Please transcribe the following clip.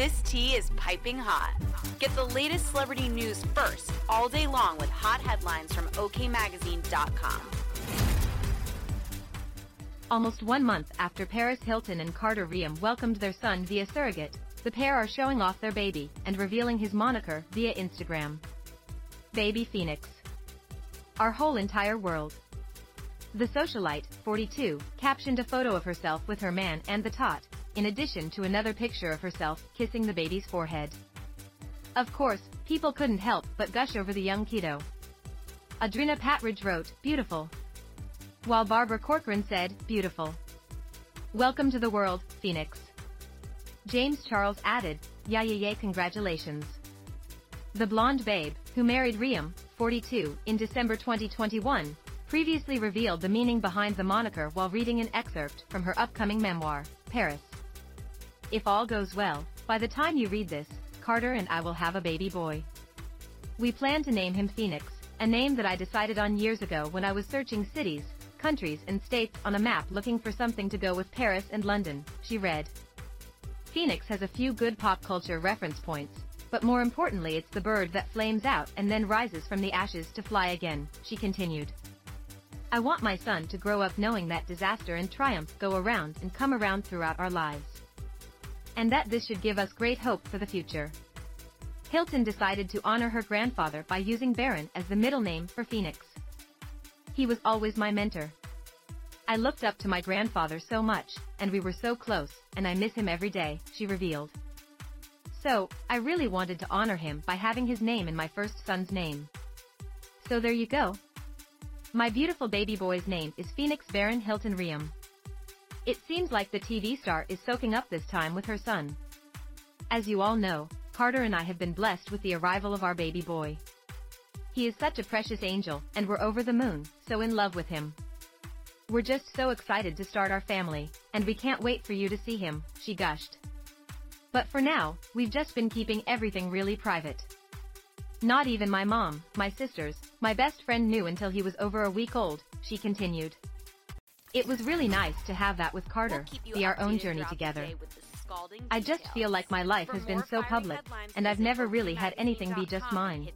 This tea is piping hot. Get the latest celebrity news first all day long with hot headlines from OKMagazine.com. Almost one month after Paris Hilton and Carter Reum welcomed their son via surrogate, the pair are showing off their baby and revealing his moniker via Instagram. Baby Phoenix. Our whole entire world. The socialite, 42, captioned a photo of herself with her man and the tot, in addition to another picture of herself kissing the baby's forehead. Of course, people couldn't help but gush over the young kiddo. Audrina Patridge wrote, beautiful. While Barbara Corcoran said, beautiful. Welcome to the world, Phoenix. James Charles added, yeah yeah yeah congratulations. The blonde babe, who married Reum, 42, in December 2021, previously revealed the meaning behind the moniker while reading an excerpt from her upcoming memoir, Paris. If all goes well, by the time you read this, Carter and I will have a baby boy. We plan to name him Phoenix, a name that I decided on years ago when I was searching cities, countries and states on a map looking for something to go with Paris and London, she read. Phoenix has a few good pop culture reference points, but more importantly it's the bird that flames out and then rises from the ashes to fly again, she continued. I want my son to grow up knowing that disaster and triumph go around and come around throughout our lives and that this should give us great hope for the future. Hilton decided to honor her grandfather by using Baron as the middle name for Phoenix. He was always my mentor. I looked up to my grandfather so much, and we were so close, and I miss him every day, she revealed. So, I really wanted to honor him by having his name in my first son's name. So there you go. My beautiful baby boy's name is Phoenix Baron Hilton Reum. It seems like the TV star is soaking up this time with her son. As you all know, Carter and I have been blessed with the arrival of our baby boy. He is such a precious angel, and we're over the moon, so in love with him. We're just so excited to start our family, and we can't wait for you to see him, she gushed. But for now, we've just been keeping everything really private. Not even my mom, my sisters, my best friend knew until he was over a week old, she continued. It was really nice to have that with Carter, we'll be our own journey together. I just feel like my life has been so public, and I've never really had anything be just mine.